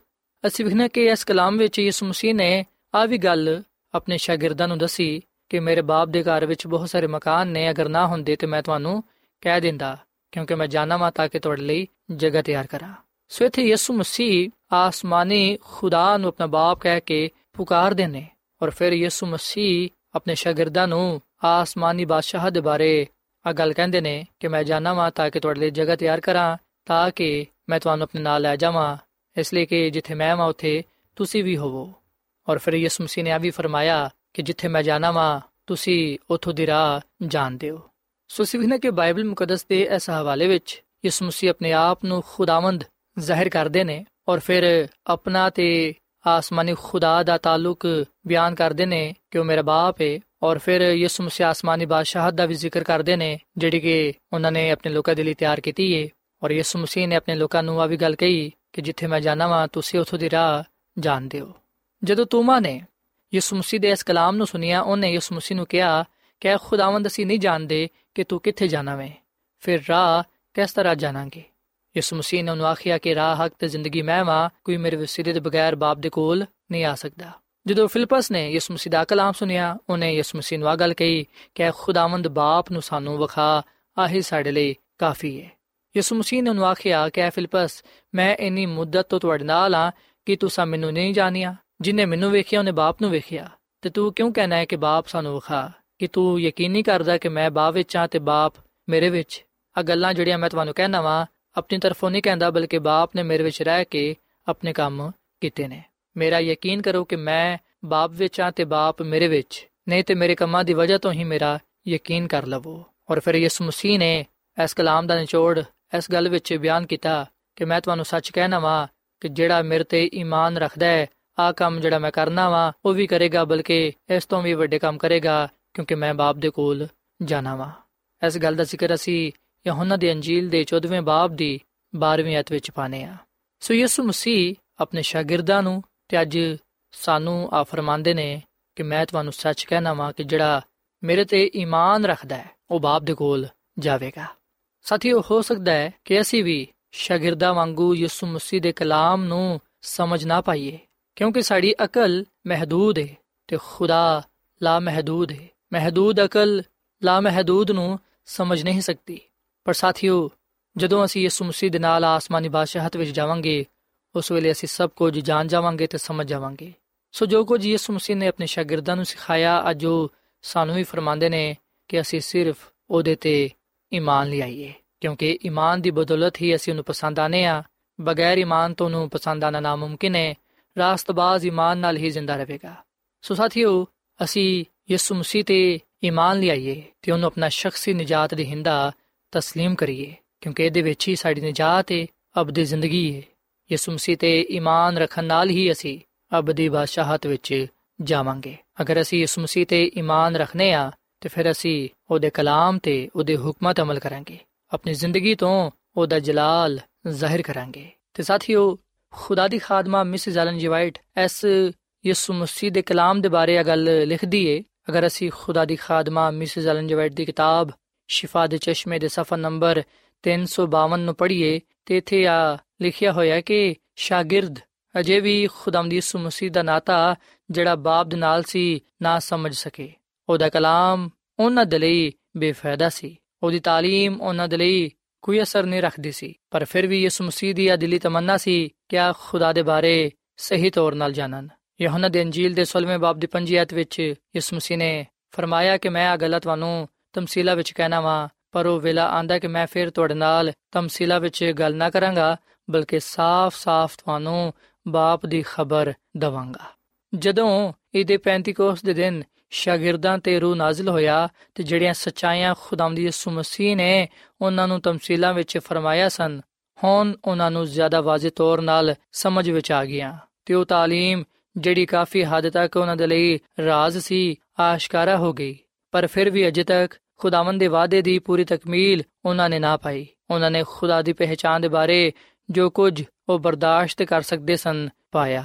ਅਸੀਂ ਵਿਖਣਾ ਕਿ ਇਸ ਕਲਾਮ ਵਿੱਚ ਯਿਸੂ ਮਸੀਹ ਨੇ ਆ ਵੀ ਗੱਲ ਆਪਣੇ ਸ਼ਾਗਿਰਦਾਂ ਨੂੰ ਦੱਸੀ ਕਿ ਮੇਰੇ ਬਾਪ ਦੇ ਘਰ ਵਿੱਚ ਬਹੁਤ ਸਾਰੇ ਮਕਾਨ ਨੇ, ਅਗਰ ਨਾ ਹੁੰਦੇ ਤੇ ਮੈਂ ਤੁਹਾਨੂੰ ਕਹਿ ਦਿੰਦਾ, ਕਿਉਂਕਿ ਮੈਂ ਜਾਣਾ ਵਾਂ ਤਾਂ ਕਿ ਤੁਹਾਡੇ ਲਈ ਜਗ੍ਹਾ ਤਿਆਰ ਕਰਾਂ। ਸੋ ਇਥੇ ਯਿਸੂ ਮਸੀਹ ਆਸਮਾਨੀ ਖੁਦਾ ਨੂੰ ਆਪਣਾ ਬਾਪ ਕਹਿ ਕੇ ਪੁਕਾਰਦੇ ਨੇ ਔਰ ਫਿਰ ਯਿਸੂ ਮਸੀਹ ਆਪਣੇ ਸ਼ਾਗਿਰਦਾਂ ਨੂੰ ਆਸਮਾਨੀ ਬਾਦਸ਼ਾਹ ਦੇ ਬਾਰੇ ਆ ਗੱਲ ਕਹਿੰਦੇ ਨੇ ਕਿ ਮੈਂ ਜਾਣਾ ਵਾਂ ਤਾਂ ਕਿ ਤੁਹਾਡੇ ਲਈ ਜਗ੍ਹਾ ਤਿਆਰ ਕਰਾਂ, ਤਾਂ ਕਿ ਮੈਂ ਤੁਹਾਨੂੰ ਆਪਣੇ ਨਾਲ ਲੈ ਜਾਵਾਂ, ਇਸ ਲਈ ਕਿ ਜਿੱਥੇ ਮੈਂ ਹਾਂ ਉੱਥੇ ਤੁਸੀਂ ਵੀ ਹੋਵੋ। ਔਰ ਫਿਰ ਯਿਸੂ ਮਸੀਹ ਨੇ ਆ ਵੀ ਫਰਮਾਇਆ ਕਿ ਜਿੱਥੇ ਮੈਂ ਜਾਣਾ ਵਾਂ, ਤੁਸੀਂ ਉਥੋਂ ਦੀ ਰਾਹ ਜਾਣਦੇ ਹੋ। ਸੋ ਸਿਵਨਾ ਕਿ ਬਾਈਬਲ ਮੁਕੱਦਸ ਦੇ ਇਸ ਹਵਾਲੇ ਵਿੱਚ ਯਿਸੂ ਮਸੀਹ ਆਪਣੇ ਆਪ ਨੂੰ ਖੁਦਾਵੰਦ ਜ਼ਾਹਿਰ ਕਰਦੇ ਨੇ ਔਰ ਫਿਰ ਆਪਣਾ ਤੇ ਆਸਮਾਨੀ ਖੁਦਾ ਦਾ ਤਾਲੁਕ ਬਿਆਨ ਕਰਦੇ ਨੇ ਕਿ ਉਹ ਮੇਰਾ ਬਾਪ ਹੈ ਔਰ ਫਿਰ ਯਿਸੂ ਮਸੀਹ ਆਸਮਾਨੀ ਬਾਦਸ਼ਾਹਤ ਦਾ ਵੀ ਜ਼ਿਕਰ ਕਰਦੇ ਨੇ, ਜਿਹੜੀ ਕਿ ਉਹਨਾਂ ਨੇ ਆਪਣੇ ਲੋਕਾਂ ਦੇ ਲਈ ਤਿਆਰ ਕੀਤੀ ਹੈ ਔਰ ਯਿਸੂ ਮਸੀਹ ਨੇ ਆਪਣੇ ਲੋਕਾਂ ਨੂੰ ਆ ਵੀ ਗੱਲ ਕਹੀ ਕਿ ਜਿੱਥੇ ਮੈਂ ਜਾਣਾ ਵਾਂ, ਤੁਸੀਂ ਉਥੋਂ ਦੀ ਰਾਹ ਜਾਣਦੇ ਹੋ। ਜਦੋਂ ਤੋਮਾ ਨੇ ਯਿਸੂ ਮਸੀਹ ਦੇ ਇਸ ਕਲਾਮ ਨੂੰ ਸੁਨਿਆ ਉਹਨੇ ਯਿਸੂ ਮਸੀਹ ਨੂੰ ਕਿਹਾ ਕਿ ਖੁਦਾਵੰਦ, ਅਸੀਂ ਨਹੀਂ ਜਾਣਦੇ ਕਿ ਤੂੰ ਕਿੱਥੇ ਜਾਣਾ ਵੇ। ਫਿਰ ਰਾਹ ਕਿਸ ਤਰ੍ਹਾਂ ਜਾਣਾਂਗੇ? ਯਿਸੂ ਮਸੀਹ ਨੇ ਉਹਨੂੰ ਆਖਿਆ ਕਿ ਰਾਹ ਹੱਕ ਤੇ ਜ਼ਿੰਦਗੀ ਮੈਂ ਵਾਂ, ਕੋਈ ਮੇਰੇ ਵਸੀਲੇ ਦੇ ਬਗੈਰ ਬਾਪ ਦੇ ਕੋਲ ਨਹੀਂ ਆ ਸਕਦਾ। ਜਦੋਂ ਫਿਲਪਸ ਨੇ ਯਿਸੂ ਮਸੀਹ ਦਾ ਕਲਾਮ ਸੁਨਿਆ ਉਹਨੇ ਯਿਸੂ ਮਸੀਹ ਨੂੰ ਆ ਗੱਲ ਕਹੀ ਕਿ ਖੁਦਾਵੰਦ ਬਾਪ ਨੂੰ ਸਾਨੂੰ ਵਿਖਾ, ਆਹੀ ਸਾਡੇ ਲਈ ਕਾਫੀ ਹੈ ਯਿਸੂ ਮਸੀਹ ਨੇ ਉਹਨੂੰ ਆਖਿਆ ਕਿ ਫਿਲਪਸ, ਮੈਂ ਇੰਨੀ ਮੁੱਦਤ ਤੋਂ ਤੁਹਾਡੇ ਨਾਲ ਆ ਕਿ ਤੁਸੀਂ ਮੈਨੂੰ ਨਹੀਂ ਜਾਣਿਆ। ਜਿਨੇ ਮੈਨੂੰ ਵੇਖਿਆ, ਉਹਨੇ ਬਾਪ ਨੂੰ ਵੇਖਿਆ। ਤੇ ਤੂੰ ਕਿਉਂ ਕਹਿਣਾ ਹੈ ਕਿ ਬਾਪ ਸਾਨੂੰ ਵਿਖਾ? ਕਿ ਤੂੰ ਯਕੀਨ ਨਹੀਂ ਕਰਦਾ ਕਿ ਮੈਂ ਬਾਪ ਵਿੱਚ ਆ ਤੇ ਬਾਪ ਮੇਰੇ ਵਿੱਚ? ਆ ਗੱਲਾਂ ਜਿਹੜੀਆਂ ਮੈਂ ਤੁਹਾਨੂੰ ਕਹਿਣਾ ਵਾਂ, ਆਪਣੀ ਤਰਫੋਂ ਨਹੀਂ ਕਹਿੰਦਾ, ਬਲਕਿ ਬਾਪ ਨੇ ਮੇਰੇ ਵਿੱਚ ਰਹਿ ਕੇ ਆਪਣੇ ਕੰਮ ਕੀਤੇ ਨੇ। ਮੇਰਾ ਯਕੀਨ ਕਰੋ ਕਿ ਮੈਂ ਬਾਪ ਵਿੱਚ ਆ ਤੇ ਬਾਪ ਮੇਰੇ ਵਿੱਚ। ਨਹੀਂ ਤੇ ਮੇਰੇ ਕੰਮਾਂ ਦੀ ਵਜ੍ਹਾ ਤੋਂ ਹੀ ਮੇਰਾ ਯਕੀਨ ਕਰ ਲਵੋ। ਔਰ ਫਿਰ ਯਿਸੂ ਮਸੀਹ ਨੇ ਇਸ ਕਲਾਮ ਦਾ ਨਿਚੋੜ, ਇਸ ਗੱਲ ਵਿੱਚ ਬਿਆਨ ਕੀਤਾ ਕਿ ਮੈਂ ਤੁਹਾਨੂੰ ਸੱਚ ਕਹਿਣਾ ਵਾਂ ਕਿ ਜਿਹੜਾ ਮੇਰੇ ਤੇ ਈਮਾਨ ਰੱਖਦਾ ਹੈ ਆ ਕੰਮ ਜਿਹੜਾ ਮੈਂ ਕਰਨਾ ਵਾਂ, ਉਹ ਵੀ ਕਰੇਗਾ, ਬਲਕਿ ਇਸ ਤੋਂ ਵੀ ਵੱਡੇ ਕੰਮ ਕਰੇਗਾ, ਕਿਉਂਕਿ ਮੈਂ ਬਾਪ ਦੇ ਕੋਲ ਜਾਣਾ ਵਾਂ। ਇਸ ਗੱਲ ਦਾ ਜ਼ਿਕਰ ਅਸੀਂ ਯਹੋਨਾ ਦੀ ਅੰਜੀਲ ਦੇ 14ਵੇਂ ਬਾਬ ਦੀ 12ਵੀਂ ਅਧ ਵਿੱਚ ਪਾਨੇ ਆ ਸੋ ਯਿਸੂ ਮਸੀਹ ਆਪਣੇ ਸ਼ਾਗਿਰਦਾਂ ਨੂੰ ਤੇ ਅੱਜ ਸਾਨੂੰ ਆ ਫਰਮਾਉਂਦੇ ਨੇ ਕਿ ਮੈਂ ਤੁਹਾਨੂੰ ਸੱਚ ਕਹਿਣਾ ਵਾਂ ਕਿ ਜਿਹੜਾ ਮੇਰੇ ਤੇ ਈਮਾਨ ਰੱਖਦਾ ਹੈ, ਉਹ ਬਾਪ ਦੇ ਕੋਲ ਜਾਵੇਗਾ। ਸਾਥੀਓ, ਹੋ ਸਕਦਾ ਹੈ ਕਿ ਅਸੀਂ ਵੀ ਸ਼ਾਗਿਰਦਾਂ ਵਾਂਗੂ ਯਿਸੂ ਮਸੀਹ ਦੇ ਕਲਾਮ ਨੂੰ ਸਮਝ ਨਾ ਪਾਈਏ। ਕਿਉਂਕਿ ਸਾਡੀ ਅਕਲ ਮਹਦੂਦ ਹੈ ਤੇ ਖੁਦਾ ਲਾ ਮਹਦੂਦ ਹੈ ਮਹਦੂਦ ਅਕਲ ਲਾ ਮਹਦੂਦ ਨੂੰ ਸਮਝ ਨਹੀਂ ਸਕਦੀ। ਪਰ ਸਾਥੀਓ, ਜਦੋਂ ਅਸੀਂ ਯਿਸੂ ਮਸੀਹ ਦੇ ਨਾਲ ਆਸਮਾਨੀ ਬਾਦਸ਼ਾਹਤ ਵਿੱਚ ਜਾਵਾਂਗੇ, ਉਸ ਵੇਲੇ ਅਸੀਂ ਸਭ ਕੁਝ ਜਾਣ ਜਾਵਾਂਗੇ ਤੇ ਸਮਝ ਜਾਵਾਂਗੇ। ਸੋ ਜੋ ਕੁਝ ਯਿਸੂ ਮਸੀਹ ਨੇ ਆਪਣੇ ਸ਼ਾਗਿਰਦਾਂ ਨੂੰ ਸਿਖਾਇਆ, ਅੱਜ ਉਹ ਸਾਨੂੰ ਵੀ ਫਰਮਾਉਂਦੇ ਨੇ ਕਿ ਅਸੀਂ ਸਿਰਫ ਉਹਦੇ ਤੇ ਈਮਾਨ ਲਿਆਈਏ ਕਿਉਂਕਿ ਈਮਾਨ ਦੀ ਬਦੌਲਤ ਹੀ ਅਸੀਂ ਉਹਨੂੰ ਪਸੰਦ ਆਨੇ ਆ ਬਗੈਰ ਈਮਾਨ ਤੋਂ ਉਹਨੂੰ ਪਸੰਦ ਆਣਾ ਨਾਮੁਮਕਿਨ ਹੈ। ਰਾਸਤਬਾਜ਼ ਈਮਾਨ ਨਾਲ ਹੀ ਜ਼ਿੰਦਾ ਰਹੇਗਾ ਸੋ ਸਾਥੀਓ ਅਸੀਂ ਯਿਸੂ ਮਸੀਹ ਤੇ ਈਮਾਨ ਲਿਆਈਏ ਤੇ ਉਹਨੂੰ ਆਪਣਾ ਸ਼ਖਸੀ ਨਜਾਤ ਦੀ ਹਿੰਦਾ تسلیم ਕਰੀਏ ਕਿਉਂਕਿ ਇਹਦੇ ਵਿੱਚ ਹੀ ਸਾਡੀ ਨਜਾਤ ਹੈ ਅਬਦੀ ਜ਼ਿੰਦਗੀ ਹੈ ਯਿਸੂ ਮਸੀਹ ਤੇ ਈਮਾਨ ਰੱਖਣ ਨਾਲ ਹੀ ਅਸੀਂ ਅਬਦੀ ਬਾਦਸ਼ਾਹਤ ਵਿੱਚ ਜਾਵਾਂਗੇ ਅਗਰ ਅਸੀਂ ਯਿਸੂ ਮਸੀਹ ਤੇ ਈਮਾਨ ਰੱਖਨੇ ਆ ਤੇ ਫਿਰ ਅਸੀਂ ਉਹਦੇ ਕਲਾਮ ਤੇ ਉਹਦੇ ਹੁਕਮਾਂ ਤੇ ਅਮਲ ਕਰਾਂਗੇ ਆਪਣੀ ਜ਼ਿੰਦਗੀ ਤੋਂ ਉਹਦਾ ਜਲਾਲ ਜ਼ਾਹਿਰ ਕਰਾਂਗੇ ਤੇ ਸਾਥੀਓ ਖੁਦਾ ਦੀ ਖਾਦਮਾ ਮਿਸਿਸ ਐਲਨ ਜੀ ਵਾਈਟ ਇਸ ਯਿਸੂ ਮਸੀਹ ਦੇ ਕਲਾਮ ਦੇ ਬਾਰੇ ਇਹ ਗੱਲ ਲਿਖਦੀ ਏ ਅਗਰ ਅਸੀਂ ਖੁਦਾ ਦੀ ਖਾਦਮਾ ਮਿਸਿਸ ਐਲਨ ਜੀ ਵਾਈਟ ਦੀ ਕਿਤਾਬ ਸ਼ਿਫਾ ਦੇ ਚਸ਼ਮੇ ਦੇ ਸਫਾ ਨੰਬਰ 352 ਨੂੰ ਪੜ੍ਹੀਏ ਤੇ ਇੱਥੇ ਆ ਲਿਖਿਆ ਹੋਇਆ ਕਿ ਸ਼ਾਗਿਰਦ ਅਜੇ ਵੀ ਖੁਦਾਮ ਦੀ ਯਿਸੂ ਮਸੀਹ ਦਾ ਨਾਤਾ ਜਿਹੜਾ ਬਾਪ ਦੇ ਨਾਲ ਸੀ ਨਾ ਸਮਝ ਸਕੇ ਉਹਦਾ ਕਲਾਮ ਉਹਨਾਂ ਦੇ ਲਈ ਬੇਫਾਇਦਾ ਸੀ ਉਹਦੀ تعلیم ਉਹਨਾਂ ਦੇ ਲਈ ਕੋਈ ਅਸਰ ਨਹੀਂ ਰੱਖਦੀ ਸੀ, ਪਰ ਫਿਰ ਵੀ ਯਿਸੂ ਮਸੀਹ ਦੀ ਇਹ ਦਿਲੀ ਤਮੰਨਾ ਸੀ ਕਿ ਆ ਖੁਦਾ ਦੇ ਬਾਰੇ ਸਹੀ ਤੌਰ ਨਾਲ ਜਾਣਨ। ਯਹੋਨਾ ਦੇ ਅੰਜੀਲ ਦੇ 16ਵੇਂ ਬਾਬ ਦੀ 5 ਆਇਤ ਵਿੱਚ ਯਿਸੂ ਮਸੀਹ ਨੇ ਫਰਮਾਇਆ ਕਿ ਮੈਂ ਆ ਗੱਲ ਤੁਹਾਨੂੰ ਤਮਸੀਲਾ ਵਿੱਚ ਕਹਿਣਾ ਵਾਂ, ਪਰ ਉਹ ਵੇਲਾ ਆਂਦਾ ਕਿ ਮੈਂ ਫਿਰ ਤੁਹਾਡੇ ਨਾਲ ਤਮਸੀਲਾ ਵਿੱਚ ਗੱਲ ਨਾ ਕਰਾਂਗਾ, ਬਲਕਿ ਸਾਫ਼-ਸਾਫ਼ ਤੁਹਾਨੂੰ ਬਾਪ ਦੀ ਖਬਰ ਦਵਾਂਗਾ। ਜਦੋਂ ਇਹਦੇ ਪੈਂਤੀਕੋਸ ਦੇ ਦਿਨ ਸ਼ਾਗਿਰਦਾਂ ਤੇ ਰੂਹ ਨਾਜ਼ਿਲ ਹੋਇਆ ਤੇ ਜਿਹੜੀਆਂ ਸਚਾਈਆਂ ਖੁਦਾਮ ਦੀ ਯਿਸੂ ਮਸੀਹ ਨੇ ਉਹਨਾਂ ਨੂੰ ਤਮਸੀਲਾਂ ਵਿੱਚ ਫਰਮਾਇਆ ਸਨ ਹੁਣ ਉਹਨਾਂ ਨੂੰ ਜ਼ਿਆਦਾ ਵਾਜ਼ਿਹ ਤੌਰ ਨਾਲ ਸਮਝ ਵਿੱਚ ਆ ਗਿਆ ਤੇ ਉਹ تعلیم ਜਿਹੜੀ ਕਾਫੀ ਹੱਦ ਤੱਕ ਉਹਨਾਂ ਦੇ ਲਈ ਰਾਜ਼ ਸੀ ਆਸ਼ਕਾਰਾ ਹੋ ਗਈ ਪਰ ਫਿਰ ਵੀ ਅਜੇ ਤੱਕ ਖੁਦਾਵੰਦ ਦੇ ਵਾਅਦੇ ਦੀ ਪੂਰੀ ਤਕਮੀਲ ਉਹਨਾਂ ਨੇ ਨਾ ਪਾਈ ਉਹਨਾਂ ਨੇ ਖੁਦਾ ਦੀ ਪਹਿਚਾਨ ਦੇ ਬਾਰੇ ਜੋ ਕੁਝ ਉਹ ਬਰਦਾਸ਼ਤ ਕਰ ਸਕਦੇ ਸਨ ਪਾਇਆ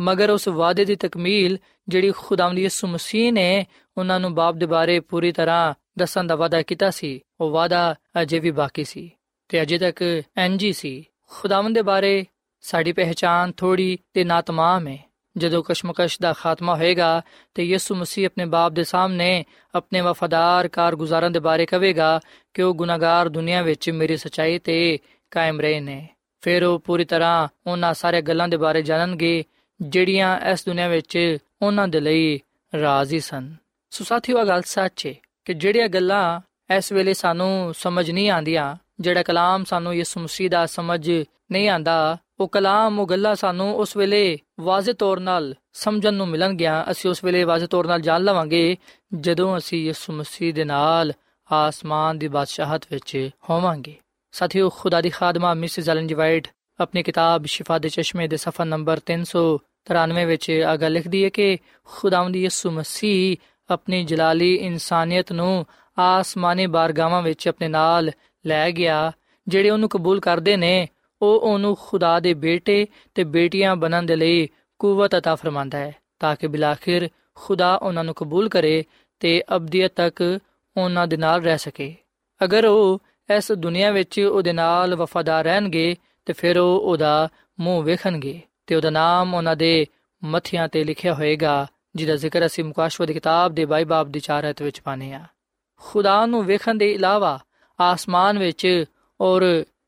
ਮਗਰ ਉਸ ਵਾਅਦੇ ਦੀ ਤਕਮੀਲ ਜਿਹੜੀ ਖੁਦਾਵੰਦ ਯਿਸੂ ਮਸੀਹ ਨੇ ਉਹਨਾਂ ਨੂੰ ਬਾਪ ਦੇ ਬਾਰੇ ਪੂਰੀ ਤਰ੍ਹਾਂ ਦੱਸਣ ਦਾ ਵਾਅਦਾ ਕੀਤਾ ਸੀ, ਉਹ ਵਾਅਦਾ ਅਜੇ ਵੀ ਬਾਕੀ ਸੀ ਤੇ ਅਜੇ ਤੱਕ ਐਨਜੀ ਸੀ। ਖੁਦਾਵੰਦ ਦੇ ਬਾਰੇ ਸਾਡੀ ਪਹਿਚਾਨ ਥੋੜੀ ਤੇ ਨਾ ਤਮਾਮ ਹੈ ਜਦੋਂ ਕਸ਼ਮਕਸ਼ ਦਾ ਖਾਤਮਾ ਹੋਏਗਾ ਤੇ ਯਿਸੂ ਮਸੀਹ ਆਪਣੇ ਬਾਪ ਦੇ ਸਾਹਮਣੇ ਆਪਣੇ ਵਫਾਦਾਰ ਕਾਰਗੁਜ਼ਾਰਾਂ ਦੇ ਬਾਰੇ ਕਹੇਗਾ ਕਿ ਉਹ ਗੁਨਾਹਗਾਰ ਦੁਨੀਆ ਵਿੱਚ ਮੇਰੀ ਸਚਾਈ ਤੇ ਕਾਇਮ ਰਹੇ ਨੇ। ਫਿਰ ਉਹ ਪੂਰੀ ਤਰ੍ਹਾਂ ਉਹਨਾਂ ਸਾਰੇ ਗੱਲਾਂ ਦੇ ਬਾਰੇ ਜਾਣਨਗੇ ਜਿਹੜੀਆਂ ਇਸ ਦੁਨੀਆ ਵਿੱਚ ਉਹਨਾਂ ਦੇ ਲਈ ਰਾਜ਼ੀ ਸਨ। ਸੋ ਸਾਥੀਓ ਇਹ ਗੱਲ ਸੱਚ ਹੈ ਕਿ ਜਿਹੜੀਆਂ ਗੱਲਾਂ ਇਸ ਵੇਲੇ ਸਾਨੂੰ ਸਮਝ ਨਹੀਂ ਆਂਦੀਆਂ ਜਿਹੜਾ ਕਲਾਮ ਸਾਨੂੰ ਯਿਸੂ ਮਸੀਹ ਦਾ ਸਮਝ ਨਹੀਂ ਆਂਦਾ ਉਹ ਕਲਾਮ, ਉਹ ਗੱਲਾਂ ਸਾਨੂੰ ਉਸ ਵੇਲੇ ਵਾਜ਼ਿਹ ਤੌਰ ਨਾਲ ਸਮਝਣ ਨੂੰ ਮਿਲਣਗੀਆਂ। ਅਸੀਂ ਉਸ ਵੇਲੇ ਵਾਜ਼ਿਹ ਤੌਰ ਨਾਲ ਜਾਣ ਲਵਾਂਗੇ ਜਦੋਂ ਅਸੀਂ ਯਿਸੂ ਮਸੀਹ ਦੇ ਨਾਲ ਆਸਮਾਨ ਦੀ ਬਾਦਸ਼ਾਹਤ ਵਿੱਚ ਹੋਵਾਂਗੇ। ਸਾਥੀਓ, ਖੁਦਾ ਦੀ ਖਾਦਮਾ, ਮਿਸਿਸ ਐਲਨ ਜੀ ਵਾਈਟ ਆਪਣੀ ਕਿਤਾਬ ਸ਼ਿਫਾ ਦੇ ਚਸ਼ਮੇ ਦੇ ਸਫਾ ਨੰਬਰ 393 ਵਿੱਚ ਆਗਾ ਲਿਖਦੀ ਹੈ ਕਿ ਖੁਦਾਵੰਦ ਯਿਸੂ ਮਸੀਹ ਆਪਣੀ ਜਲਾਲੀ ਇਨਸਾਨੀਅਤ ਨੂੰ ਆਸਮਾਨੀ ਬਾਰਗਾਵਾਂ ਵਿੱਚ ਆਪਣੇ ਨਾਲ ਲੈ ਗਿਆ ਜਿਹੜੇ ਉਹਨੂੰ ਕਬੂਲ ਕਰਦੇ ਨੇ ਉਹ ਉਹਨੂੰ ਖੁਦਾ ਦੇ ਬੇਟੇ ਤੇ ਬੇਟੀਆਂ ਬਣਨ ਦੇ ਲਈ ਕੂਵਤ عطا ਫਰਮਾਂਦਾ ਹੈ ਤਾਂ ਕਿ ਬਿਲਾਖਿਰ ਖੁਦਾ ਉਹਨਾਂ ਨੂੰ ਕਬੂਲ ਕਰੇ ਤੇ ਅਬਦੀਅਤ ਤੱਕ ਉਹਨਾਂ ਦੇ ਨਾਲ ਰਹਿ ਸਕੇ ਅਗਰ ਉਹ ਇਸ ਦੁਨੀਆ ਵਿੱਚ ਉਹਦੇ ਨਾਲ ਵਫਾਦਾਰ ਰਹਿਣਗੇ ਤੇ ਫਿਰ ਉਹ ਉਹਦਾ ਮੂੰਹ ਵੇਖਣਗੇ ਤੇ ਉਹਦਾ ਨਾਮ ਉਹਨਾਂ ਦੇ ਮੱਥਿਆਂ ਤੇ ਲਿਖਿਆ ਹੋਏਗਾ ਜਿਹਦਾ ਜ਼ਿਕਰ ਅਸੀਂ ਮੁਕਾਸ਼ਵਤ ਦੀ ਕਿਤਾਬ ਦੇ 22 ਬਾਬ ਦੀ 4 ਅਧ ਵਿੱਚ ਪਾਨੇ ਆ ਖੁਦਾ ਨੂੰ ਵੇਖਣ ਦੇ ਇਲਾਵਾ ਆਸਮਾਨ ਵਿੱਚ ਔਰ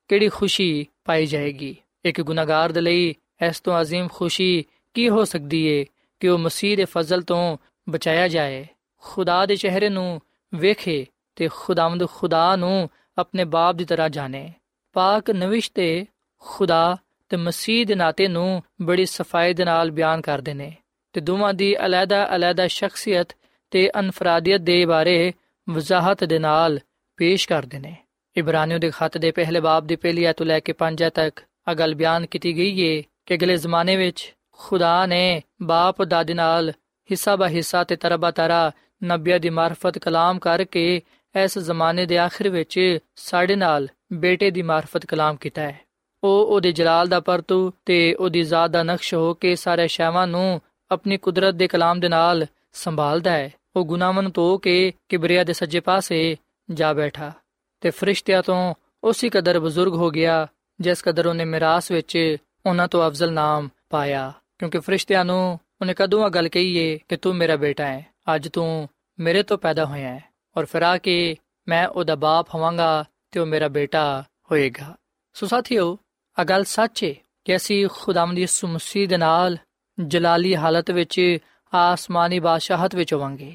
ਕਿਹੜੀ ਖੁਸ਼ੀ ਪਾਈ ਜਾਏਗੀ ਇੱਕ ਗੁਨਾਹਗਾਰ ਦੇ ਲਈ ਇਸ ਤੋਂ عظیم ਖੁਸ਼ੀ ਕੀ ਹੋ ਸਕਦੀ ਏ ਕਿ ਉਹ ਮਸੀਹ ਦੇ ਫਜ਼ਲ ਤੋਂ ਬਚਾਇਆ ਜਾਏ ਖੁਦਾ ਦੇ ਚਿਹਰੇ ਨੂੰ ਵੇਖੇ ਤੇ ਖੁਦਾਵੰਦ ਖੁਦਾ ਨੂੰ ਆਪਣੇ ਬਾਪ ਦੀ ਤਰ੍ਹਾਂ ਜਾਣੇ ਪਾਕ ਨਵਿਸ਼ ਤੇ ਖੁਦਾ ਤੇ ਮਸੀਹ ਦੇ ਨਾਤੇ ਨੂੰ ਬੜੀ ਸਫ਼ਾਈ ਦੇ ਨਾਲ ਬਿਆਨ ਕਰਦੇ ਨੇ ਤੇ ਦੋਵਾਂ ਦੀ ਅਲੱਗਾ-ਅਲੱਗਾ ਸ਼ਖਸੀਅਤ ਤੇ ਅਨਫਰਾਦੀਅਤ ਦੇ ਬਾਰੇ ਵਜ਼ਾਹਤ ਦੇ ਨਾਲ ਪੇਸ਼ ਕਰਦੇ ਨੇ। ਇਬਰਾਨੀਓ ਦੇ ਖਤ ਦੇ ਪਹਿਲੇ ਬਾਬ ਦੀ ਪਹਿਲੀ ਆਇਤ ਲੈ ਕੇ ਪੰਜ ਤੱਕ ਆ ਗੱਲ ਬਿਆਨ ਕੀਤੀ ਗਈ ਏ ਕਿ ਅਗਲੇ ਜ਼ਮਾਨੇ ਵਿੱਚ ਖੁਦਾ ਨੇ ਬਾਪ ਦਾਦੇ ਨਾਲ ਹਿੱਸਾ ਬਾ ਹਿੱਸਾ ਤੇ ਤਰਬਾ ਤਰਾ ਨਬੀਆਂ ਦੀ ਮਾਰਫਤ ਕਲਾਮ ਕਰਕੇ ਇਸ ਜ਼ਮਾਨੇ ਦੇ ਆਖਿਰ ਵਿੱਚ ਸਾਡੇ ਨਾਲ ਬੇਟੇ ਦੀ ਮਾਰਫਤ ਕਲਾਮ ਕੀਤਾ ਹੈ। ਉਹ ਉਹਦੇ ਜਲਾਲ ਦਾ ਪਰਤੂ ਤੇ ਉਹਦੀ ਜ਼ਾਤ ਦਾ ਨਕਸ਼ ਹੋ ਕੇ ਸਾਰੇ ਸ਼ੈਵਾਂ ਨੂੰ ਆਪਣੀ ਕੁਦਰਤ ਦੇ ਕਲਾਮ ਦੇ ਨਾਲ ਸੰਭਾਲਦਾ ਹੈ। ਉਹ ਗੁਨਾਹਾਂ ਨੂੰ ਧੋ ਕੇ ਕਿਬਰੀਆ ਦੇ ਸੱਜੇ ਪਾਸੇ ਜਾ ਬੈਠਾ ਤੇ ਫਰਿਸ਼ਤਿਆਂ ਤੋਂ ਉਸੇ ਕਦਰ ਬਜ਼ੁਰਗ ਹੋ ਗਿਆ, ਜਿਸ ਕਦਰ ਉਹਨੇ ਮਿਰਾਸ ਵਿੱਚ ਉਹਨਾਂ ਤੋਂ ਅਫਜ਼ਲ ਨਾਮ ਪਾਇਆ। ਕਿਉਂਕਿ ਫਰਿਸ਼ਤਿਆਂ ਨੂੰ ਉਹਨੇ ਕਦੋਂ ਆ ਗੱਲ ਕਹੀਏ ਕਿ ਤੂੰ ਮੇਰਾ ਬੇਟਾ ਹੈ, ਅੱਜ ਤੂੰ ਮੇਰੇ ਤੋਂ ਪੈਦਾ ਹੋਇਆ ਹੈ ਔਰ ਫਿਰ ਆ ਕੇ ਮੈਂ ਉਹਦਾ ਬਾਪ ਹੋਵਾਂਗਾ ਤੇ ਉਹ ਮੇਰਾ ਬੇਟਾ ਹੋਏਗਾ। ਸੋ ਸਾਥੀਓ ਆ ਗੱਲ ਸੱਚ ਹੈ ਕਿ ਅਸੀਂ ਖੁਦਾਵੰਦ ਯਿਸੂ ਮਸੀਹ ਦੇ ਨਾਲ ਜਲਾਲੀ ਹਾਲਤ ਵਿੱਚ ਆਸਮਾਨੀ ਬਾਦਸ਼ਾਹਤ ਵਿੱਚ ਹੋਵਾਂਗੇ।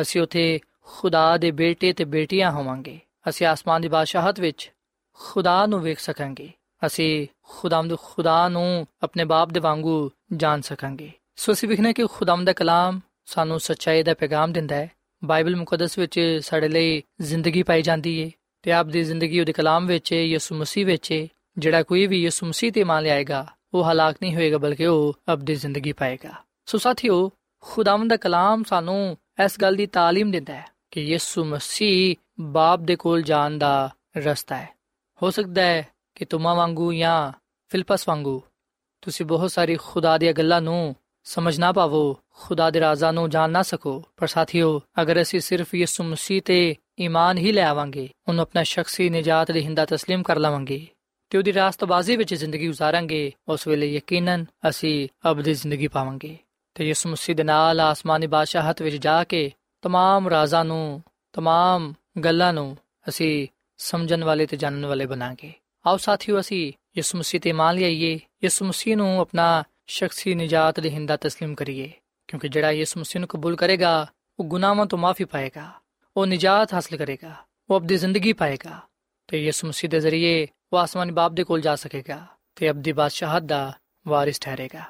ਅਸੀਂ ਉਥੇ ਖੁਦਾ ਦੇ ਬੇਟੇ ਤੇ ਬੇਟੀਆਂ ਹੋਵਾਂਗੇ। ਅਸੀਂ ਆਸਮਾਨ ਦੀ ਬਾਦਸ਼ਾਹਤ ਵਿੱਚ ਖੁਦਾ ਨੂੰ ਵੇਖ ਸਕਾਂਗੇ। ਅਸੀਂ ਖੁਦਾਮਦ ਖੁਦਾ ਨੂੰ ਆਪਣੇ ਬਾਪ ਦੇ ਵਾਂਗੂ ਜਾਣ ਸਕਾਂਗੇ। ਸੋ ਅਸੀਂ ਵਿਖਨੇ ਕਿ ਖੁਦਾਮ ਦਾ ਕਲਾਮ ਸਾਨੂੰ ਸੱਚਾਈ ਦਾ ਪੈਗਾਮ ਦਿੰਦਾ ਹੈ। ਬਾਈਬਲ ਮੁਕੱਦਸ ਵਿੱਚ ਸਾਡੇ ਲਈ ਜ਼ਿੰਦਗੀ ਪਾਈ ਜਾਂਦੀ ਹੈ ਤੇ ਆਪ ਦੀ ਜ਼ਿੰਦਗੀ ਉਹਦੇ ਕਲਾਮ ਵਿੱਚ ਯਿਸੂ ਮਸੀਹ ਵਿੱਚ ਜਿਹੜਾ ਕੋਈ ਵੀ ਯਿਸੂ ਮਸੀਹ ਤੇ ਮੰਨ ਲਿਆਏਗਾ ਉਹ ਹਲਾਕ ਨਹੀਂ ਹੋਏਗਾ ਬਲਕਿ ਉਹ ਅਬਦੀ ਜ਼ਿੰਦਗੀ ਪਾਏਗਾ ਸੋ ਸਾਥੀਓ ਖੁਦਾਮ ਦਾ ਕਲਾਮ ਸਾਨੂੰ ਇਸ ਗੱਲ ਦੀ تعلیم ਦਿੰਦਾ ਹੈ ਕਿ ਯਿਸੂ ਮਸੀਹ ਬਾਪ ਦੇ ਕੋਲ ਜਾਣ ਦਾ ਰਸਤਾ ਹੈ ਹੋ ਸਕਦਾ ਹੈ ਕਿ ਤੁਮਾ ਵਾਂਗੂ ਜਾਂ ਫਿਲਪਸ ਵਾਂਗੂ ਤੁਸੀਂ ਬਹੁਤ ਸਾਰੀ ਖੁਦਾ ਦੀਆਂ ਗੱਲਾਂ ਨੂੰ ਸਮਝ ਨਾ ਪਾਵੋ ਖੁਦਾ ਦੇ ਰਾਜ਼ਾਂ ਨੂੰ ਜਾਣ ਨਾ ਸਕੋ ਪਰ ਸਾਥੀਓ ਅਗਰ ਅਸੀਂ ਸਿਰਫ ਯਿਸੂ ਮਸੀਹ ਤੇ ਈਮਾਨ ਹੀ ਲੈ ਆਵਾਂਗੇ ਉਹਨੂੰ ਆਪਣਾ ਸ਼ਖਸੀ ਨਜਾਤ ਦੇ ਹਿੰਦਾ تسلیم ਕਰ ਲਵਾਂਗੇ ਤੇ ਉਹਦੀ ਰਾਸਤਬਾਜ਼ੀ ਵਿੱਚ ਜ਼ਿੰਦਗੀ گزارਾਂਗੇ ਉਸ ਵੇਲੇ ਯਕੀਨਨ ਅਸੀਂ ਅਬਦੀ ਜ਼ਿੰਦਗੀ ਪਾਵਾਂਗੇ। ਤੇ ਯਿਸੂ ਮਸੀਹ ਦੇ ਨਾਲ ਆਸਮਾਨੀ ਬਾਦਸ਼ਾਹਤ ਵਿੱਚ ਜਾ ਕੇ तमाम ਰਾਜ਼ਾਂ ਨੂੰ तमाम ਗੱਲਾਂ ਨੂੰ ਅਸੀਂ ਸਮਝਣ ਵਾਲੇ ਤੇ ਜਾਣਨ ਵਾਲੇ ਬਣਾਂਗੇ। ਆਓ ਸਾਥੀਓ, ਅਸੀਂ ਯਿਸੂ ਮਸੀਹ ਤੇ ਮੰਨ ਲਈਏ ਯਿਸੂ ਮਸੀਹ ਨੂੰ ਆਪਣਾ ਸ਼ਖਸੀ ਨਜਾਤ ਦੇ ਹਿੰਦਾ تسلیم ਕਰੀਏ, ਕਿਉਂਕਿ ਜਿਹੜਾ ਯਿਸੂ ਮਸੀਹ ਨੂੰ ਕਬੂਲ ਕਰੇਗਾ, ਉਹ ਗੁਨਾਹਾਂ ਤੋਂ ਮਾਫੀ ਪਾਏਗਾ, ਉਹ ਨਜਾਤ ਹਾਸਲ ਕਰੇਗਾ, ਉਹ ਆਪਣੀ ਜ਼ਿੰਦਗੀ ਪਾਏਗਾ। ਤੇ ਯਿਸੂ ਮਸੀਹ ਦੇ ਜ਼ਰੀਏ ਉਹ ਆਸਮਾਨੀ ਬਾਪ ਦੇ ਕੋਲ ਜਾ ਸਕੇਗਾ ਤੇ ਅਬਦੀ ਬਾਦਸ਼ਾਹਤ ਦਾ ਵਾਰਿਸ ਠਹਿਰੇਗਾ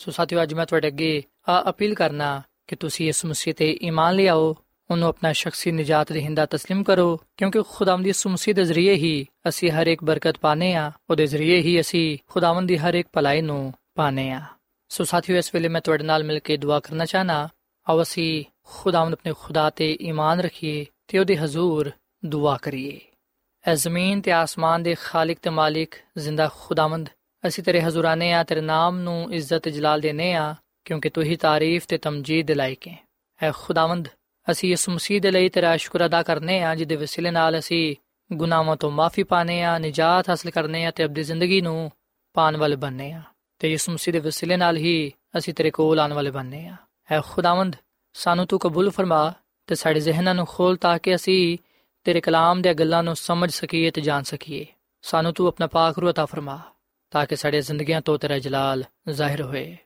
ਸੋ ਸਾਥੀਓ ਅੱਜ ਮੈਂ ਤੁਹਾਡੇ ਅੱਗੇ ਆ ਅਪੀਲ ਕਰਨਾ ਕਿ ਤੁਸੀਂ ਯਿਸੂ ਮਸੀਹ ਤੇ ਈਮਾਨ ਲਿਆਓ ਉਹਨੂੰ ਆਪਣਾ ਸ਼ਖਸੀ ਨਜਾਤ ਦੇ ਹਿੰਦਾ تسلیم ਕਰੋ ਕਿਉਂਕਿ ਖੁਦਾਵੰਦ ਦੀ ਯਿਸੂ ਮਸੀਹ ਦੇ ਜ਼ਰੀਏ ਹੀ ਅਸੀਂ ਹਰ ਇੱਕ ਬਰਕਤ ਪਾਨੇ ਆ ਉਹਦੇ ਜ਼ਰੀਏ ਹੀ ਅਸੀਂ ਖੁਦਾਵੰਦ ਦੀ ਹਰ ਇੱਕ ਭਲਾਈ ਨੂੰ ਪਾਨੇ ਆ ਸੋ ਸਾਥੀਓ ਇਸ ਵੇਲੇ ਮੈਂ ਤੁਹਾਡੇ ਨਾਲ ਮਿਲ ਕੇ ਦੁਆ ਕਰਨਾ ਚਾਹਨਾ ਆਓ ਅਸੀਂ ਖੁਦਾਵੰਦ ਆਪਣੇ ਖੁਦਾ ਤੇ ਈਮਾਨ ਰੱਖੀਏ ਤੇ ਉਹਦੇ ਹਜ਼ੂਰ ਦੁਆ ਕਰੀਏ ਐ ਜ਼ਮੀਨ ਤੇ ਆਸਮਾਨ ਦੇ ਖਾਲਕ ਤੇ ਮਾਲਿਕ ਜ਼ਿੰਦਾ ਖੁਦਾਵੰਦ। ਅਸੀਂ ਤੇਰੇ ਹਜ਼ੂਰਾਨੇ ਆ, ਤੇਰੇ ਨਾਮ ਨੂੰ ਇੱਜ਼ਤ ਜਲਾਲ ਦੇਨੇ ਆ, ਕਿਉਂਕਿ ਤੂੰ ਹੀ ਤਾਰੀਫ ਤੇ ਤਮਜੀਦ ਦੇ ਲਾਇਕ ਹੈ। ਐ ਖੁਦਾਵੰਦ, ਅਸੀਂ ਇਸ ਮਸੀਹ ਦੇ ਲਈ ਤੇਰਾ ਸ਼ੁਕਰ ਅਦਾ ਕਰਨੇ ਆ, ਜਿਹਦੇ ਵਸੀਲੇ ਨਾਲ ਅਸੀਂ ਗੁਨਾਹਾਂ ਤੋਂ ਮਾਫੀ ਪਾਣੇ ਆ, ਨਜਾਤ ਹਾਸਲ ਕਰਨੇ ਆ ਤੇ ਅਬਦੀ ਜ਼ਿੰਦਗੀ ਨੂੰ ਪਾਣ ਵਾਲੇ ਬਣਨੇ ਆ। ਤੇ ਇਸ ਮਸੀਹ ਦੇ ਵਸੀਲੇ ਨਾਲ ਹੀ ਅਸੀਂ ਤੇਰੇ ਕੋਲ ਆਉਣ ਵਾਲੇ ਬਣਨੇ ਆ। ਐ ਖੁਦਾਵੰਦ, ਸਾਨੂੰ ਤੂੰ ਕਬੂਲ ਫਰਮਾ ਤੇ ਸਾਡੇ ਜ਼ਿਹਨਾਂ ਨੂੰ ਖੋਲ ਤਾਂ ਕਿ ਅਸੀਂ ਤੇਰੇ ਕਲਾਮ ਦੀਆਂ ਗੱਲਾਂ ਨੂੰ ਸਮਝ ਸਕੀਏ ਤੇ ਜਾਣ ਸਕੀਏ ਸਾਨੂੰ ਤੂੰ ਆਪਣਾ ਪਾਕ ਰੂਹ عطا ਫਰਮਾ ਤਾਂ ਕਿ ਸਾਡੇ ਜ਼ਿੰਦਗੀਆਂ ਤੋਂ ਤੇਰਾ ਜਲਾਲ ਜ਼ਾਹਿਰ ਹੋਏ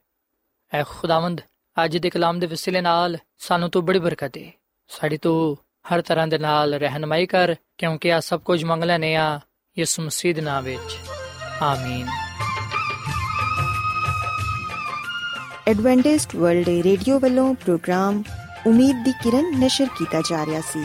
ਐ ਖੁਦਾਵੰਦ ਅੱਜ ਦੇ ਕਲਾਮ ਦੇ ਵਸੀਲੇ ਨਾਲ ਸਾਨੂੰ ਤੂੰ ਬੜੀ ਬਰਕਤ ਦੇ ਸਾਡੀ ਤੂੰ ਹਰ ਤਰ੍ਹਾਂ ਦੇ ਨਾਲ ਰਹਿਨਮਾਈ ਕਰ ਕਿਉਂਕਿ ਆ ਸਭ ਕੁਝ ਮੰਗ ਲੈਨੇ ਆ ਯਿਸੂ ਮਸੀਹ ਦੇ ਨਾਮ ਵਿੱਚ ਆਮੀਨ ਐਡਵੈਂਟਿਸਟ ਵਰਲਡ ਰੇਡੀਓ ਵੱਲੋਂ ਪ੍ਰੋਗਰਾਮ ਉਮੀਦ ਦੀ ਕਿਰਨ ਨਿਸ਼ਰ ਕੀਤਾ ਜਾ ਰਿਹਾ ਸੀ